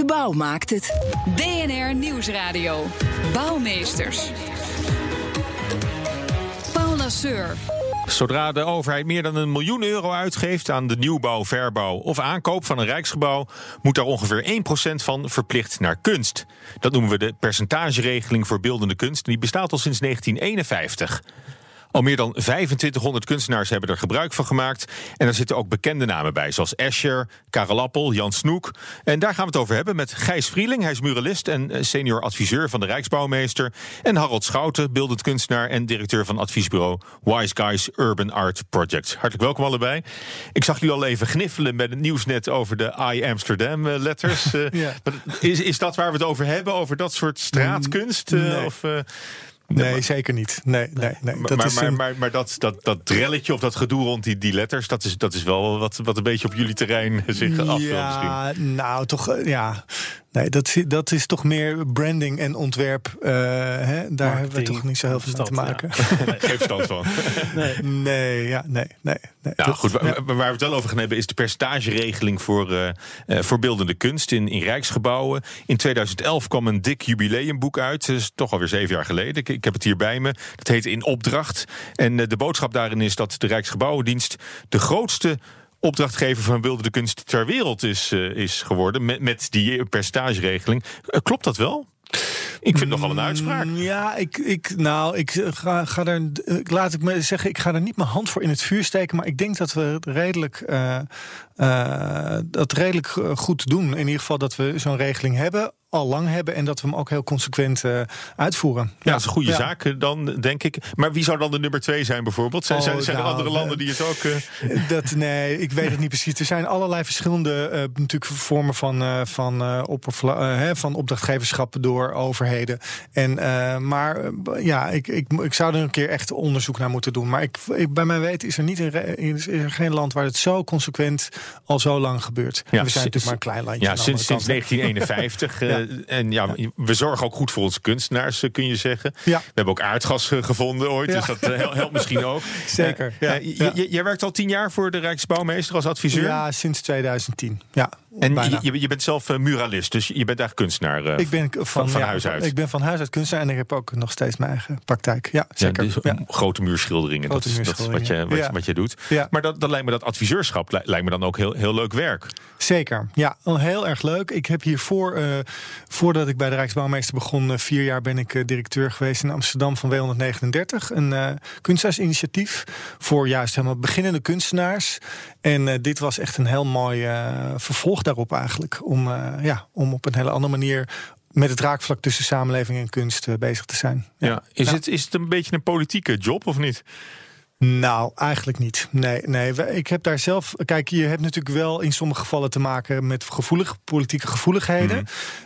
De bouw maakt het. BNR Nieuwsradio. Bouwmeesters. Paul Lasseur. Zodra de overheid meer dan een miljoen euro uitgeeft aan de nieuwbouw, verbouw of aankoop van een rijksgebouw, moet daar ongeveer 1% van verplicht naar kunst. Dat noemen we de percentageregeling voor beeldende kunst. Die bestaat al sinds 1951. Al meer dan 2500 kunstenaars hebben er gebruik van gemaakt. En daar zitten ook bekende namen bij, zoals Escher, Karel Appel, Jan Snoek. En daar gaan we het over hebben met Gijs Vrieling. Hij is muralist en eh, senior adviseur van de Rijksbouwmeester. En Harold Schouten, beeldend kunstenaar en directeur van adviesbureau Wise Guys Urban Art Project. Hartelijk welkom allebei. Ik zag jullie al even gniffelen met het nieuws net over de I Amsterdam eh, letters. Eh, Ja. Is, is dat waar we het over hebben? Over dat soort straatkunst? eh, Nee. Of, Nee, zeker niet. Nee, nee, nee. maar, Dat maar, is maar, een- maar, maar dat, dat, dat drelletje of dat gedoe rond die, die letters, dat is, dat is wel wat, wat een beetje op jullie terrein zich afspeelt misschien. ja, nou toch, eh, ja. Nee, dat, is- dat is toch meer branding en ontwerp. eh, hè? Daar hebben we toch niet zo heel veel mee te maken. Geen verstand van. Nee, ja, nee, nee. nee. Nou Dat- goed, wa- ja. wa- waar we het wel over gaan hebben is de percentageregeling voor, eh eh, voor beeldende kunst in, in Rijksgebouwen. In 2011 kwam een dik jubileumboek uit. Dat is toch alweer zeven jaar geleden. Ik, ik heb het hier bij me. Dat heet In Opdracht. En de boodschap daarin is dat de Rijksgebouwendienst de grootste opdrachtgever van beeldende kunst ter wereld is, eh, is geworden. Met, met die percentageregeling. Eh, klopt dat wel? Ik vind nogal een uitspraak. Mm, Ja, ik, ik, nou, ik eh, ga, ga eh, laat ik me zeggen, ik ga er niet mijn hand voor in het vuur steken, maar ik denk dat we redelijk, eh, dat redelijk eh, goed doen. In ieder geval dat we zo'n regeling hebben, al lang hebben, en dat we hem ook heel consequent eh, uitvoeren. Ja, dat is een goede Ja. zaak dan, denk ik. Maar wie zou dan de nummer twee zijn bijvoorbeeld? Zijn, Oh, zijn, zijn er nou, andere landen die het ook... Dat, nee, ik weet het niet precies. Er zijn allerlei verschillende natuurlijk vormen van, van, oppervla- hè, van opdrachtgeverschap door overheden. En, maar ja, ik, ik, ik zou er een keer echt onderzoek naar moeten doen. Maar ik, ik, bij mijn weten is er, niet een, is er geen land waar het zo consequent al zo lang gebeurt. Ja, we zijn natuurlijk maar een klein landje. Ja, sinds, sinds kant, hè. 1951. eh, En ja, we zorgen ook goed voor onze kunstenaars, eh, kun je zeggen. We hebben ook aardgas eh, gevonden ooit, dus dat hel- helpt misschien ook. Zeker, Jij werkt al tien jaar voor de Rijksbouwmeester als adviseur. Ja, sinds 2010. Ja, en bijna. je, bent zelf eh, muralist, dus je bent eigenlijk kunstenaar. eh, ik ben van, van, van ja, huis uit. Ik ben van huis uit kunstenaar en ik heb ook nog steeds mijn eigen praktijk. Ja, Ja, zeker. dus, Ja. Grote muurschilderingen, Grote dat, is, dat is wat, je, wat, je- ja. wat je doet. Maar dat, dat lijkt me dat adviseurschap li- lijkt me dan ook heel, heel leuk werk. Zeker, ja, heel erg leuk. Ik heb hiervoor, eh voordat ik bij de Rijksbouwmeester begon, vier jaar ben ik directeur geweest in Amsterdam van W139. Een kunstenaarsinitiatief voor juist helemaal beginnende kunstenaars. En eh, dit was echt een heel mooi eh, vervolg daarop eigenlijk. Om, eh, ja, om op een hele andere manier met het raakvlak tussen samenleving en kunst bezig te zijn. Ja. Is. Het, is het een beetje een politieke job of niet? Nou, eigenlijk niet. Nee, nee. Ik heb daar zelf. Kijk, je hebt natuurlijk wel in sommige gevallen te maken met gevoelige politieke gevoeligheden. Mhm.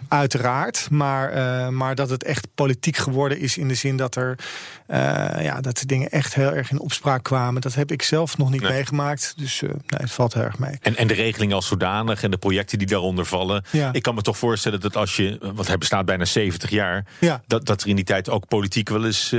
Uiteraard. Maar, eh, maar dat het echt politiek geworden is in de zin dat er eh, ja, dat de dingen echt heel erg in opspraak kwamen. Dat heb ik zelf nog niet Nee. meegemaakt. Dus eh, nee, het valt heel erg mee. En, en de regeling als zodanig en de projecten die daaronder vallen. Ja. Ik kan me toch voorstellen dat als je, want hij bestaat bijna 70 jaar, Ja. dat, dat er in die tijd ook politiek wel eens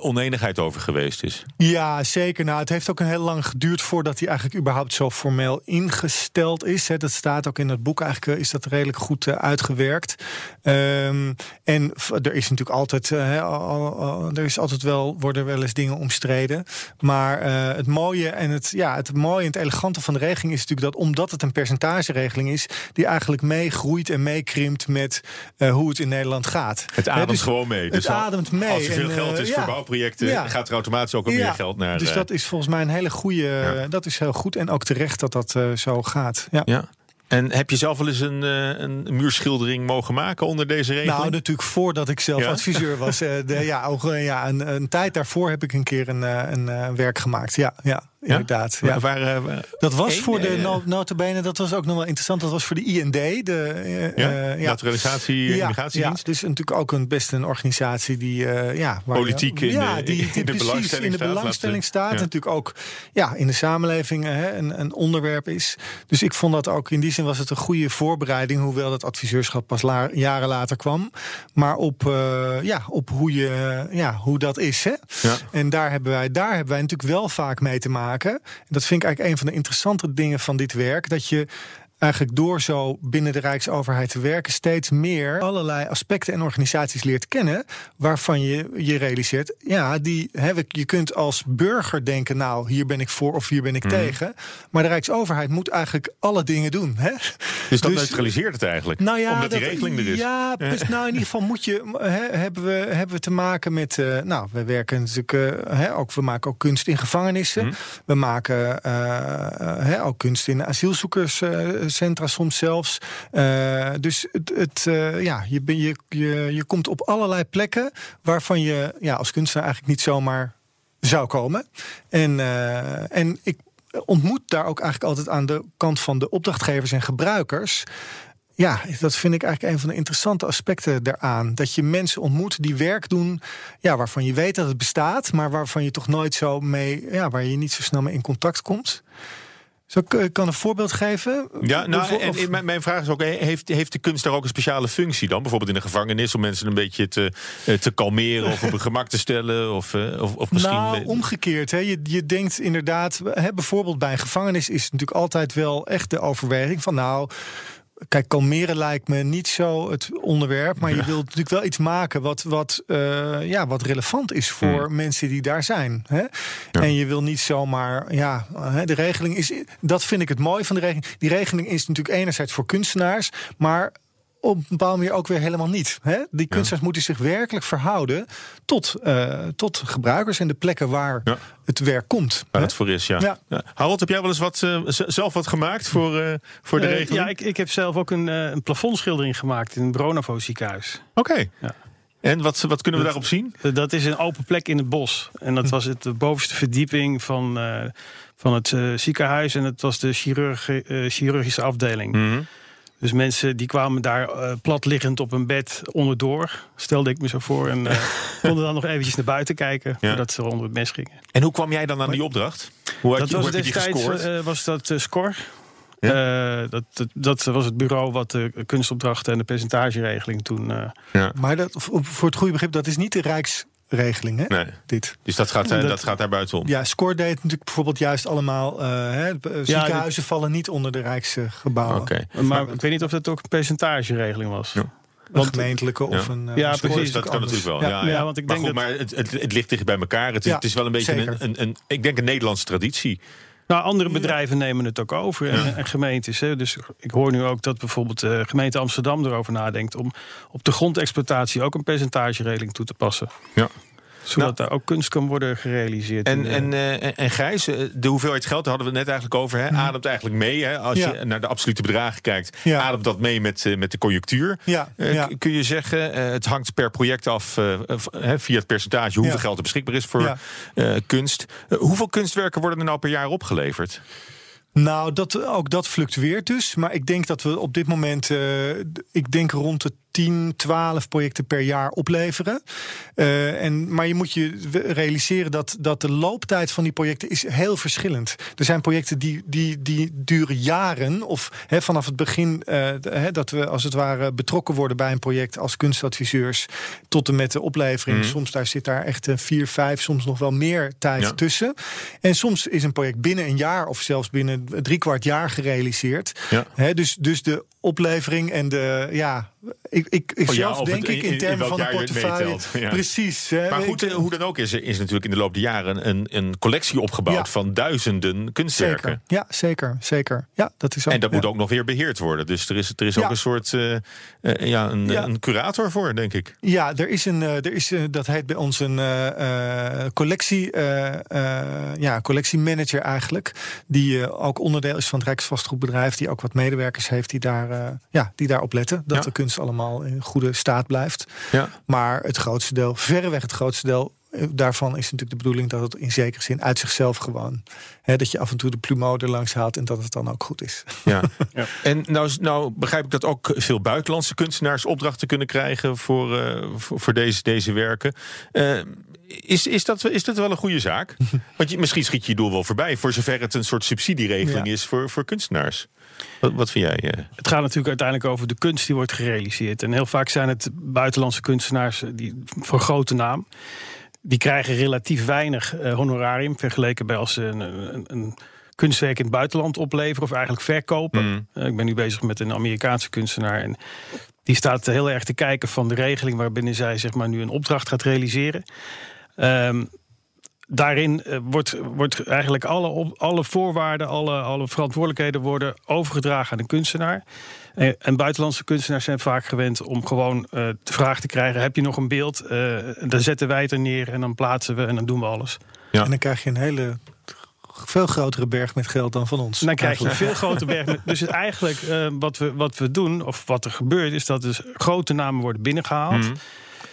oneenigheid over geweest is. Ja, zeker. Nou, het heeft ook een heel lang geduurd voordat hij eigenlijk überhaupt zo formeel ingesteld is. Hè. Dat staat ook in het boek. Eigenlijk eh, is dat redelijk goed eh, uitgewerkt. Ehm, en er is natuurlijk altijd, eh, er is altijd wel, worden wel eens dingen omstreden. Maar het mooie en het, ja, het mooie en het elegante van de regeling is natuurlijk dat omdat het een percentageregeling is, die eigenlijk meegroeit en meekrimpt met hoe het in Nederland gaat. Het ademt dus gewoon mee. Het Dus al- ademt mee. Als er veel En, geld is voor bouwprojecten, Ja. gaat er automatisch ook al meer geld naar. Dus eh, dat is volgens mij een hele goede. Ja. Dat is heel goed en ook terecht dat dat eh, zo gaat. Ja. ja. En heb je zelf wel eens een, eh, een muurschildering mogen maken onder deze regeling? Nou, natuurlijk voordat ik zelf Ja? adviseur was. eh, de, ja, ook, ja, een, een tijd daarvoor heb ik een keer een, een werk gemaakt. Ja, ja, inderdaad. Ja. Waar, eh, waar- Dat was voor de eh, no- notabene, dat was ook nog wel interessant. Dat was voor de IND, de eh, ja? Naturalisatie en immigratiedienst. Dus natuurlijk ook een best een organisatie die ja, waar- Politiek in ja, de- die, die in de precies belangstelling in de staat, belangstelling. Natuurlijk ook ja, in de samenleving hè, een, een onderwerp is. Dus ik vond dat ook in die zin was het een goede voorbereiding, hoewel dat adviseurschap pas la- jaren later kwam. Maar op, ja, op hoe, je, ja, hoe dat is. Hè? Ja. En daar hebben, wij, daar hebben wij natuurlijk wel vaak mee te maken. En dat vind ik eigenlijk een van de interessante dingen van dit werk. Dat je eigenlijk door zo binnen de Rijksoverheid te werken, steeds meer allerlei aspecten en organisaties leert kennen. Waarvan je je realiseert, ja, die heb ik. Je kunt als burger denken, nou, hier ben ik voor of hier ben ik tegen. Maar de Rijksoverheid moet eigenlijk alle dingen doen. Hè? Dus dat Dus- neutraliseert het eigenlijk. Nou ja, omdat die regeling er is. Ja, dus, nou in ieder geval moet je, hè, hebben, we, hebben we te maken met. eh, nou, we werken natuurlijk eh, hè, ook. We maken ook kunst in gevangenissen. Mhm. We maken eh, hè, ook kunst in asielzoekerscentra soms zelfs. Eh, dus het, het, eh, ja, je, je, je, je komt op allerlei plekken waarvan je ja, als kunstenaar eigenlijk niet zomaar zou komen. En, eh, en ik ontmoet daar ook eigenlijk altijd aan de kant van de opdrachtgevers en gebruikers. Ja, dat vind ik eigenlijk een van de interessante aspecten daaraan. Dat je mensen ontmoet die werk doen ja, waarvan je weet dat het bestaat, maar waarvan je toch nooit zo mee, ja, waar je niet zo snel mee in contact komt. Ik, kan een voorbeeld geven? Ja, nou, en, of- en mijn, mijn vraag is ook: heeft, heeft de kunst daar ook een speciale functie dan? Bijvoorbeeld in de gevangenis om mensen een beetje te, eh, te kalmeren of op hun gemak te stellen? Of, eh, of, of misschien. Nou, omgekeerd. Hè. Je, je denkt inderdaad, hè, bijvoorbeeld bij een gevangenis is natuurlijk altijd wel echt de overweging van nou. Kijk, kalmeren lijkt me niet zo het onderwerp. Maar je wilt natuurlijk wel iets maken wat, wat, eh, ja, wat relevant is voor mensen die daar zijn. Hè? En je wil niet zomaar. Ja, de regeling is. Dat vind ik het mooi van de regeling. Die regeling is natuurlijk enerzijds voor kunstenaars. Maar op een bepaalde manier ook weer helemaal niet. Hè? Die kunstenaars moeten zich werkelijk verhouden tot, eh, tot gebruikers en de plekken waar Ja. het werk komt. Waar hè? het voor is, ja. Ja. Ja. Harold, heb jij wel eens wat, eh, zelf wat gemaakt voor, eh, voor de regeling? ja, ik, ik heb zelf ook een, een plafondschildering gemaakt in het Bronavo ziekenhuis. Oké. Ja. En wat, wat kunnen we daarop zien? Dat is een open plek in het bos. En Hm. dat was het de bovenste verdieping van, eh, van het eh, ziekenhuis. En het was de chirurgi- chirurgische afdeling. Mhm. Dus mensen die kwamen daar eh, plat liggend op een bed onderdoor. Stelde ik me zo voor. En eh, konden dan nog eventjes naar buiten kijken. Ja. Voordat ze onder het mes gingen. En hoe kwam jij dan aan die opdracht? Hoe, had dat je, hoe was heb je die destijds gescoord? eh, was dat eh, Scor. Eh, dat, dat, dat was het bureau wat de kunstopdrachten en de percentageregeling toen. eh, Maar dat, voor het goede begrip, dat is niet de Rijksregeling. Hè? nee. Dit. Dus dat gaat, eh, dat, Dat- gaat daar buitenom. Ja, Score deed natuurlijk bijvoorbeeld juist allemaal. eh, hè, eh, ziekenhuizen vallen niet onder de Rijksgebouwen. Oké. maar ik weet niet of dat ook een percentageregeling was. Ja. Een gemeentelijke of Ja. een. Ja, precies, dat kan anders. natuurlijk wel. Ja, ja. Ja, want ik maar denk goed, dat- maar het, het, het ligt dicht bij elkaar. Het is, Ja, het is wel een beetje een, een, een, ik denk een Nederlandse traditie. Nou, andere bedrijven nemen het ook over en, en gemeentes. Hè. Dus ik hoor nu ook dat bijvoorbeeld de gemeente Amsterdam erover nadenkt om op de grondexploitatie ook een percentageregeling toe te passen. Ja. Zodat daar ook kunst kan worden gerealiseerd. En, eh, en, eh, en, en Gijs, eh, de hoeveelheid geld, daar hadden we het net eigenlijk over. Hè, ademt eigenlijk mee. Hè, als Ja. je naar de absolute bedragen kijkt, ademt dat mee met, met de conjunctuur. Kun je zeggen, het hangt per project af via het percentage hoeveel geld er beschikbaar is voor kunst. Hoeveel kunstwerken worden er nou per jaar opgeleverd? Nou, dat, ook dat fluctueert dus. Maar ik denk dat we op dit moment, ik denk rond de 10, 12 projecten per jaar opleveren. Eh, en, maar je moet je realiseren dat, dat de looptijd van die projecten is heel verschillend. Er zijn projecten die, die, die duren jaren. Of vanaf het begin eh, dat we als het ware betrokken worden bij een project als kunstadviseurs. Tot en met de oplevering. Soms daar zit daar echt eh, vier, vijf, soms nog wel meer tijd Ja. tussen. En soms is een project binnen een jaar of zelfs binnen drie kwart jaar gerealiseerd. Ja. Dus, dus de oplevering en de ja, ik, ik, ik Oh ja, zelf denk het- ik in- termen van een portefeuille. ja. Precies. hè, Maar goed, hoe dan ook is er is natuurlijk in de loop der jaren een, een collectie opgebouwd Ja. van duizenden kunstwerken. zeker. Ja, zeker, zeker. Ja, dat is ook, En dat moet ook nog weer beheerd worden. Dus er is, er is ook een soort eh, eh, ja, een, een curator voor, denk ik. Ja, er is een, eh, er is, dat heet bij ons een collectie, ja, collectiemanager eigenlijk. Die ook onderdeel is van het Rijksvastgoedbedrijf. Die ook wat medewerkers heeft die daar, eh, ja, die daarop letten. Dat Ja. de kunst allemaal in goede staat blijft. Ja. Maar het grootste deel, verreweg het grootste deel, eh, daarvan is natuurlijk de bedoeling dat het in zekere zin uit zichzelf gewoon. Hè, dat je af en toe de plumeau er langs haalt en dat het dan ook goed is. Ja. En nou, nou begrijp ik dat ook veel buitenlandse kunstenaars opdrachten kunnen krijgen voor, eh, voor, voor deze, deze werken. Is, is, dat, is dat wel een goede zaak? Want je, misschien schiet je je doel wel voorbij, voor zover het een soort subsidieregeling Ja. is voor, voor kunstenaars. Wat, wat vind jij? eh? Het gaat natuurlijk uiteindelijk over de kunst die wordt gerealiseerd. En heel vaak zijn het buitenlandse kunstenaars eh, die, van grote naam. Die krijgen relatief weinig eh, honorarium vergeleken bij als ze een, een, een kunstwerk in het buitenland opleveren of eigenlijk verkopen. Mm. Ik ben nu bezig met een Amerikaanse kunstenaar en die staat heel erg te kijken van de regeling waarbinnen zij zeg maar nu een opdracht gaat realiseren. Ehm, daarin eh, wordt, wordt eigenlijk alle, op, alle voorwaarden, alle, alle verantwoordelijkheden worden overgedragen aan een kunstenaar. En, en buitenlandse kunstenaars zijn vaak gewend om gewoon eh, de vraag te krijgen: heb je nog een beeld? Eh, dan zetten wij het er neer en dan plaatsen we en dan doen we alles. Ja. En dan krijg je een hele veel grotere berg met geld dan van ons. Dan krijg je een veel groter berg. met- Dus eigenlijk eh, wat, we, wat we doen, of wat er gebeurt, is dat dus grote namen worden binnengehaald. Mhm.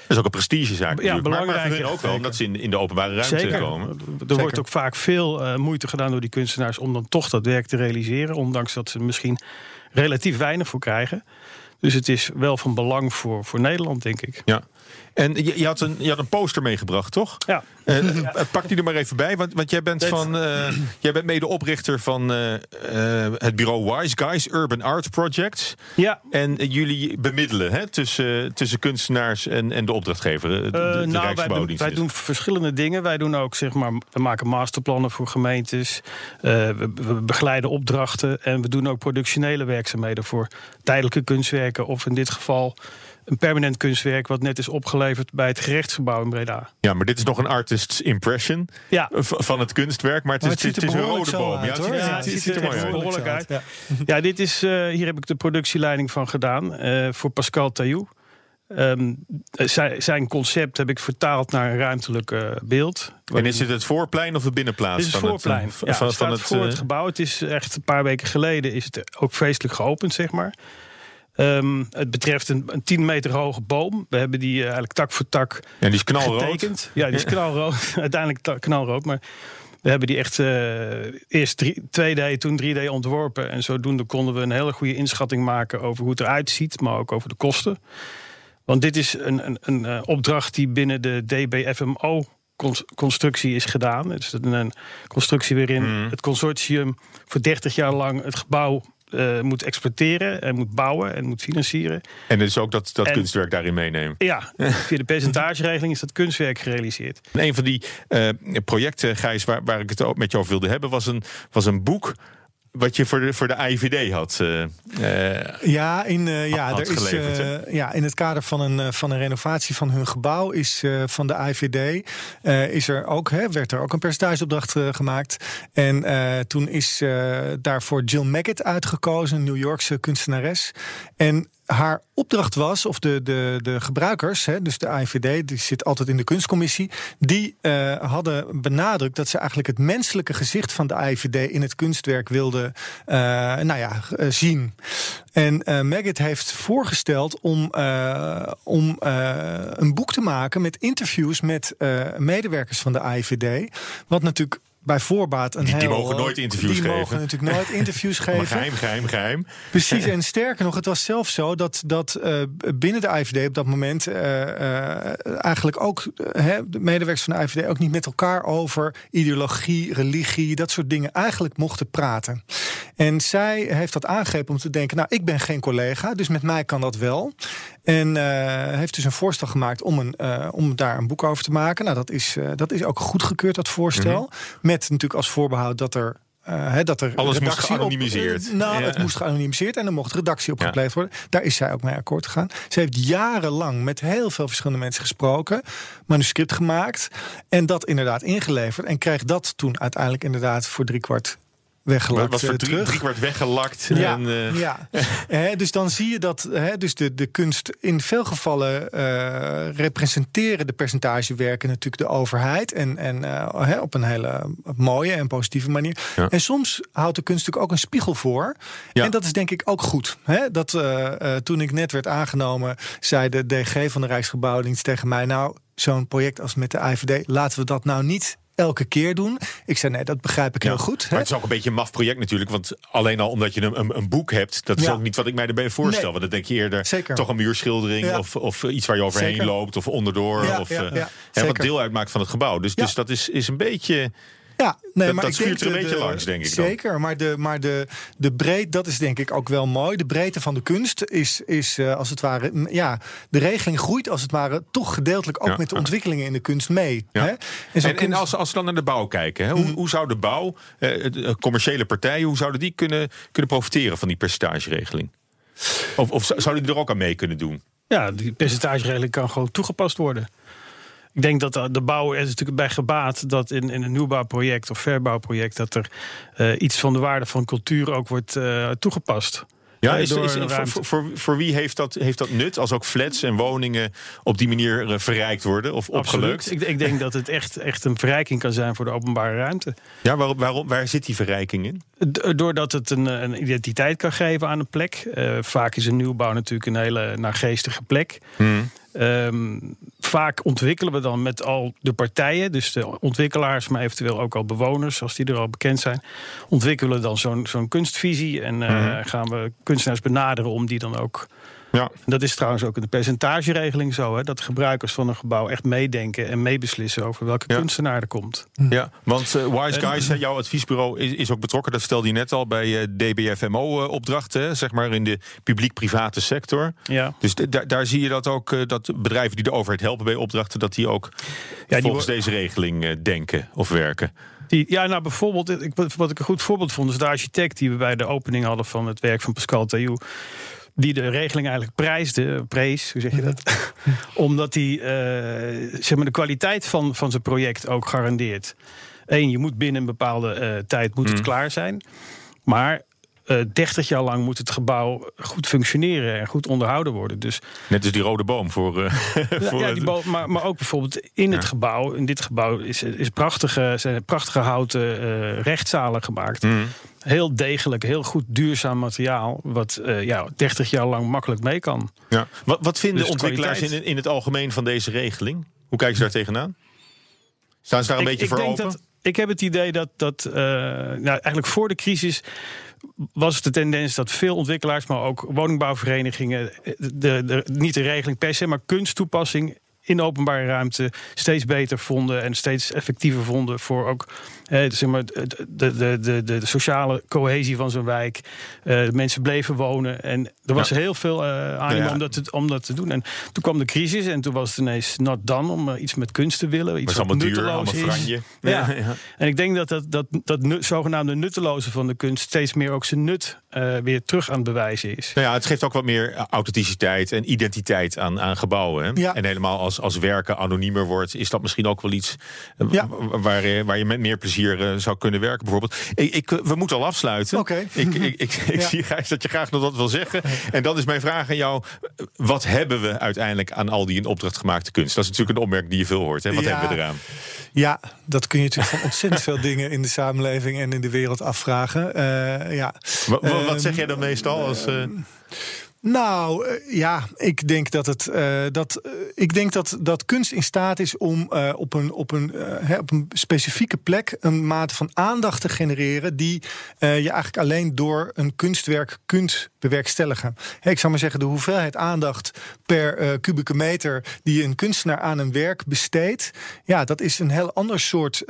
Is ook een prestigezaak. natuurlijk. Maar- maar, belangrijk, hun ook wel, omdat ze in, in de openbare ruimte Zeker. komen. Er wordt ook vaak veel eh, moeite gedaan door die kunstenaars om dan toch dat werk te realiseren. Ondanks dat ze misschien relatief weinig voor krijgen. Dus het is wel van belang voor, voor Nederland, denk ik. Ja. En je, je, had een, je had een poster meegebracht, toch? Ja. Eh, eh, pak die er maar even bij, want, want jij bent, Dit. van, eh, jij bent medeoprichter van het bureau Wise Guys Urban Art Projects. Ja, En jullie bemiddelen hè, tussen, tussen kunstenaars en, en de opdrachtgever, de, nou, wij doen, wij doen verschillende dingen. Wij doen ook, zeg maar, we maken masterplannen voor gemeentes. We, we begeleiden opdrachten. En we doen ook productionele werkzaamheden voor tijdelijke kunstwerken. Of in dit geval een permanent kunstwerk wat net is opgeleverd bij het gerechtsgebouw in Breda. Ja, maar dit is nog een artist's impression Ja, van het kunstwerk, maar het is, Maar het ziet het is een rode boom. uit, ja, het, Ja, het, het ziet ziet er mooi behoorlijk uit. Ja. Ja, dit is, eh, hier heb ik de productieleiding van gedaan eh, voor Pascal Taillou. Ehm, eh, zijn, zijn concept heb ik vertaald naar een ruimtelijk eh, beeld. En is dit het voorplein of de binnenplaats? Dit is het van voorplein. Het, ja, van, het van staat het, voor het gebouw. Het is echt een paar weken geleden is het ook feestelijk geopend, zeg maar. Ehm, het betreft een, een 10 meter hoge boom. We hebben die eh, eigenlijk tak voor tak Ja, die is knalrood. getekend. Ja, die is knalrood. Uiteindelijk knalrood, maar we hebben die echt eh, eerst drie- 2D, toen 3D ontworpen. En zodoende konden we een hele goede inschatting maken over hoe het eruit ziet, maar ook over de kosten. Want dit is een, een, een eh, opdracht die binnen de DBFMO cons- constructie is gedaan. Het is een, constructie waarin Mhm. het consortium voor 30 jaar lang het gebouw eh, moet exploiteren en moet bouwen en moet financieren. En dus ook dat, dat En- kunstwerk daarin meenemen. Ja, via de percentageregeling is dat kunstwerk gerealiseerd. En Een van die eh, projecten, Gijs, waar, waar ik het ook met jou over wilde hebben, was een, was een boek wat je voor de, voor de AIVD had. eh, eh, Ja, in, eh, ja, had er is, geleverd, ja, in het kader van een, van een renovatie van hun gebouw is van de IVD is er ook, hè, werd er ook een percentageopdracht gemaakt. En toen is daarvoor Jill Maggot uitgekozen, een New Yorkse kunstenares. En haar opdracht was, of de, de, de gebruikers, hè, dus de AIVD, die zit altijd in de kunstcommissie, die eh, hadden benadrukt dat ze eigenlijk het menselijke gezicht van de AIVD in het kunstwerk wilden eh, nou ja, eh, zien. En Maggot heeft voorgesteld om, om een boek te maken met interviews met medewerkers van de AIVD. Wat natuurlijk bij voorbaat een Die- die mogen nooit interviews die geven. mogen natuurlijk nooit interviews geven. geheim, geheim, geheim. Precies, en sterker nog, het was zelfs zo dat, dat eh, binnen de IVD op dat moment eh, eh, eigenlijk ook eh, hè, de medewerkers van de IVD ook niet met elkaar over ideologie, religie, dat soort dingen eigenlijk mochten praten. En zij heeft dat aangegrepen om te denken, nou, ik ben geen collega, dus met mij kan dat wel. En eh, heeft dus een voorstel gemaakt om, een, eh, om daar een boek over te maken. Nou, dat is, eh, dat is ook goedgekeurd, dat voorstel. Met natuurlijk als voorbehoud dat er. hè, dat er Alles moest op- geanonimiseerd. nou, Ja. het moest geanonimiseerd en er mocht redactie op Ja. gepleegd worden. Daar is zij ook mee akkoord gegaan. Ze heeft jarenlang met heel veel verschillende mensen gesproken, manuscript gemaakt en dat inderdaad ingeleverd. En kreeg dat toen uiteindelijk inderdaad voor driekwart weggelakt Wat voor eh, drie, terug. drie kwart weggelakt. Ja, En, eh, ja. Hè, dus dan zie je dat hè, dus de, de kunst in veel gevallen eh, representeren de percentagewerken natuurlijk de overheid. En, en eh, hè, op een hele mooie en positieve manier. Ja. En soms houdt de kunst natuurlijk ook een spiegel voor. Ja. En dat is denk ik ook goed. Hè? Dat, eh, eh, toen ik net werd aangenomen, zei de DG van de Rijksgebouwdienst tegen mij: Nou, zo'n project als met de IVD, laten we dat nou niet elke keer doen. Ik zei: Nee, dat begrijp ik Ja, heel goed. hè. Maar het is ook een beetje een maf project natuurlijk. Want alleen al omdat je een, een, een boek hebt... dat is Ja. ook niet wat ik mij erbij voorstel. Nee. Want dan denk je eerder Zeker. toch een muurschildering... Ja. Of, of iets waar je overheen Zeker. loopt of onderdoor. Of, eh, hè, wat deel uitmaakt van het gebouw. Dus, dus dat is, is een beetje... Ja, nee, Dat- maar dat ik schuurt denk er een de- beetje de- langs, denk ik dan. Zeker, maar, de, maar de, de breedte, dat is denk ik ook wel mooi. De breedte van de kunst is, is eh, als het ware, m, ja, de regeling groeit als het ware toch gedeeltelijk ook Ja, met de ja. ontwikkelingen in de kunst mee. Ja. Hè? En, En, als, als we dan naar de bouw kijken, hè, hoe, Mhm. hoe zou de bouw, eh, de, eh, commerciële partijen, hoe zouden die kunnen, kunnen profiteren van die percentageregeling? Of, of zou- zouden die er ook aan mee kunnen doen? Ja, die percentageregeling kan gewoon toegepast worden. Ik denk dat de- bouwer er is natuurlijk bij gebaat dat in, in een nieuwbouwproject of verbouwproject dat er eh, iets van de waarde van cultuur ook wordt eh, toegepast. Ja, Eh, is, is- voor, voor, wie heeft dat, heeft dat nut als ook flats en woningen op die manier verrijkt worden of opgelukt? Absoluut. Ik, ik denk dat het echt, echt een verrijking kan zijn voor de openbare ruimte. Ja, waarom, waarom, waar zit die verrijking in? Doordat het een, een identiteit kan geven aan een plek. Vaak is een nieuwbouw natuurlijk een hele naargeestige plek. Ehm, vaak ontwikkelen we dan met al de partijen, dus de ontwikkelaars, maar eventueel ook al bewoners, als die er al bekend zijn, ontwikkelen we dan zo'n zo'n kunstvisie en eh, gaan we kunstenaars benaderen om die dan ook. Ja. Dat is trouwens ook in de percentageregeling zo, hè, dat gebruikers van een gebouw echt meeddenken en meebeslissen over welke Ja. kunstenaar er komt. Ja, want eh, Wise Guys, jouw adviesbureau, is, is ook betrokken. Dat stelde je net al bij eh, DBFMO-opdrachten, zeg maar in de publiek-private sector. Ja. Dus d- daar- zie je dat ook, eh, dat bedrijven die de overheid helpen bij opdrachten, dat die ook die volgens wo- deze regeling eh, denken of werken. Die, ja, nou bijvoorbeeld, ik, wat wat ik een goed voorbeeld vond, is de architect die we bij de opening hadden van het werk van Pascal Taillou. Die de regeling eigenlijk prijsde, prees, hoe zeg je dat? Omdat hij eh, zeg maar de kwaliteit van, van zijn project ook garandeert. Eén, je moet binnen een bepaalde eh, tijd moet het klaar zijn. Maar eh 30 jaar lang moet het gebouw goed functioneren en goed onderhouden worden. Dus Net als die rode boom voor. eh, ja, voor die bo- maar, maar ook bijvoorbeeld in het gebouw. In dit gebouw is, is prachtige, zijn prachtige houten eh, rechtszalen gemaakt. Mhm. Heel degelijk, heel goed duurzaam materiaal. Wat ja, 30 jaar lang makkelijk mee kan. ja. wat, wat vinden Dus ontwikkelaars in, in het algemeen van deze regeling? Hoe kijken ze daar tegenaan? Staan ze daar een beetje voor denk open? dat, ik heb het idee dat, dat nou, eigenlijk voor de crisis was de tendens dat veel ontwikkelaars, maar ook woningbouwverenigingen, de, niet de regeling per se, maar kunsttoepassing in openbare ruimte steeds beter vonden en steeds effectiever vonden voor ook eh, zeg maar, de, de, de, de, sociale cohesie van zo'n wijk. Eh, de mensen bleven wonen en er was Ja. heel veel eh animo Ja. om, dat te, om dat te doen. En toen kwam de crisis en toen was het ineens not done om eh, iets met kunst te willen. Iets wat allemaal duur, nutteloos allemaal is. Ja. En ik denk dat dat, dat, dat zogenaamde nutteloze van de kunst steeds meer ook zijn nut weer terug aan het bewijzen is. Nou ja, het geeft ook wat meer authenticiteit en identiteit aan, aan gebouwen. Hè? En helemaal als, als werken anoniemer wordt, is dat misschien ook wel iets waar, je- waar je met meer plezier eh, zou kunnen werken, bijvoorbeeld. Ik, ik, we moeten al afsluiten. Oké. Ik, ik, ik, ik Ja. zie Gijs dat je graag nog wat wil zeggen. En dat is mijn vraag aan jou. Wat hebben we uiteindelijk aan al die in opdracht gemaakte kunst? Dat is natuurlijk een opmerking die je veel hoort. Hè? Wat Ja. hebben we eraan? Ja, dat kun je natuurlijk van ontzettend veel dingen in de samenleving en in de wereld afvragen. Eh, ja. Wa- wa- wat Ehm, zeg jij dan meestal? Als, eh, Nou, eh, ja, ik denk dat het eh, dat eh, ik denk dat, dat kunst in staat is om op, een, op, een, hè, op een specifieke plek een mate van aandacht te genereren die je eigenlijk alleen door een kunstwerk kunt bewerkstelligen. Hè, ik zou maar zeggen, de hoeveelheid aandacht per kubieke meter die een kunstenaar aan een werk besteedt, ja, dat is een heel ander soort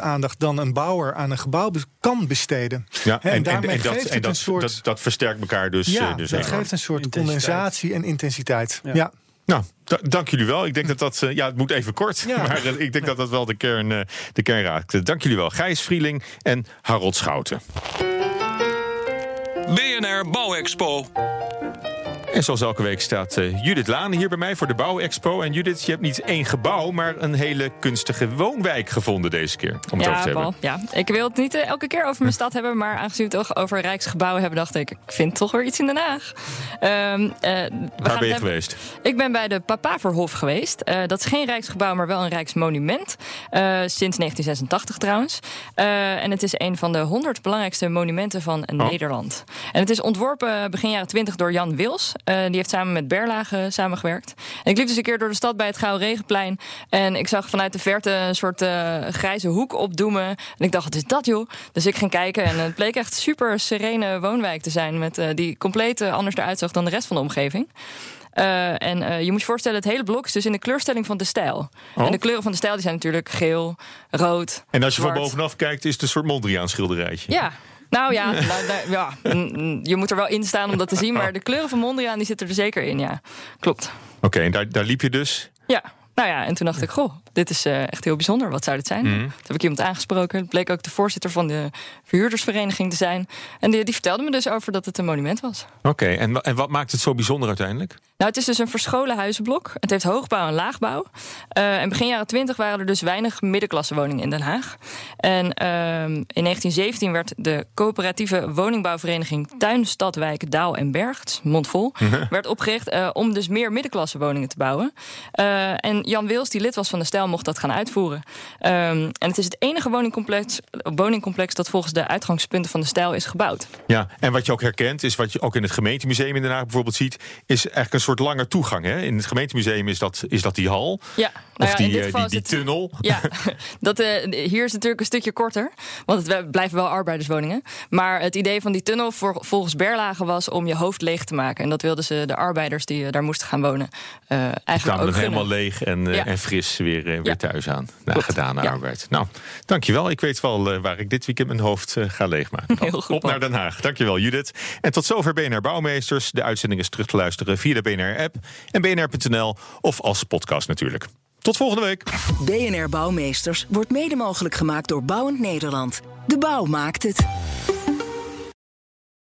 aandacht dan een bouwer aan een gebouw kan besteden. ja, Hè, en daarmee dat, geeft en het dat, een soort- dat, dat versterkt elkaar dus. Ja, dus dat geeft een soort condensatie en intensiteit. Ja. Ja. Nou, da- dank jullie wel. Ik denk dat dat, eh, ja, het moet even kort, Ja. maar eh, ik denk dat dat wel de kern, eh, de kern raakt. Eh, Dank jullie wel, Gijs Vrieling en Harold Schouten. BNR Bouwexpo. En zoals elke week staat uh, Judith Lane hier bij mij voor de Bouwexpo. En Judith, je hebt niet één gebouw, maar een hele kunstige woonwijk gevonden deze keer. Om het ja, over te Paul, hebben. ja, ik wil het niet uh, elke keer over mijn stad hebben, maar aangezien we het toch over Rijksgebouwen hebben, dacht ik, ik vind toch weer iets in Den Haag. Um, uh, we Waar ben je geweest? Ik ben bij de Papaverhof geweest. dat is geen Rijksgebouw, maar wel een Rijksmonument. sinds 1986 trouwens. en het is een van de 100 belangrijkste monumenten van Oh. Nederland. En het is ontworpen begin jaren 20 door Jan Wils. Uh, die heeft samen met Berlage samengewerkt. En ik liep dus een keer door de stad bij het Gouden Regenplein. En ik zag vanuit de verte een soort uh, grijze hoek opdoemen. En ik dacht, wat is dat joh? Dus ik ging kijken en het bleek echt super serene woonwijk te zijn. Met, uh, die compleet anders eruit zag dan de rest van de omgeving. Uh, en uh, je moet je voorstellen, het hele blok is dus in de kleurstelling van de stijl. Oh. En de kleuren van de stijl die zijn natuurlijk geel, rood. En als je zwart. van bovenaf kijkt, is het een soort Mondriaan schilderijtje. Ja. Nou ja, nou, nou, ja, je moet er wel in staan om dat te zien. Maar de kleuren van Mondriaan die zitten er zeker in, ja. Klopt. Oké, okay, en daar, daar liep je dus? Ja. Nou ja, en toen dacht ik, goh, dit is uh, echt heel bijzonder. Wat zou dit zijn? Mhm. Toen heb ik iemand aangesproken. Het bleek ook de voorzitter van de verhuurdersvereniging te zijn. En die, die vertelde me dus over dat het een monument was. Oké, okay, en, en wat maakt het zo bijzonder uiteindelijk? Nou, het is dus een verscholen huizenblok. Het heeft hoogbouw en laagbouw. Uh, en begin jaren 20 waren er dus weinig middenklassewoningen in Den Haag. En uh, in 1917 werd de coöperatieve woningbouwvereniging Tuin, Stadwijk, Daal en Berg, mondvol, werd opgericht uh, om dus meer middenklassewoningen te bouwen. En Jan Wils, die lid was van de stijl, mocht dat gaan uitvoeren. Um, en het is het enige woningcomplex, woningcomplex dat volgens de uitgangspunten van de stijl is gebouwd. Ja, en wat je ook herkent, is wat je ook in het gemeentemuseum in Den Haag bijvoorbeeld ziet, is eigenlijk een soort lange toegang. Hè? In het gemeentemuseum is dat, is dat die hal. Ja, nou ja, of die, die, die, die, tunnel. Ja, dat, uh, hier is het natuurlijk een stukje korter. Want het blijven wel arbeiderswoningen. Maar het idee van die tunnel voor, volgens Berlage was om je hoofd leeg te maken. En dat wilden ze de arbeiders die daar moesten gaan wonen uh, eigenlijk ook helemaal leeg en, ja. en fris weer, weer ja. thuis aan. Na Klopt. gedane ja. arbeid. Nou, dankjewel. Ik weet wel waar ik dit weekend mijn hoofd ga leegmaken. Heel goed, Op naar Den Haag. Dankjewel Judith. En tot zover BNR Bouwmeesters. De uitzending is terug te luisteren via de BNR-app en bnr.nl of als podcast natuurlijk. Tot volgende week. BNR Bouwmeesters wordt mede mogelijk gemaakt door Bouwend Nederland. De bouw maakt het.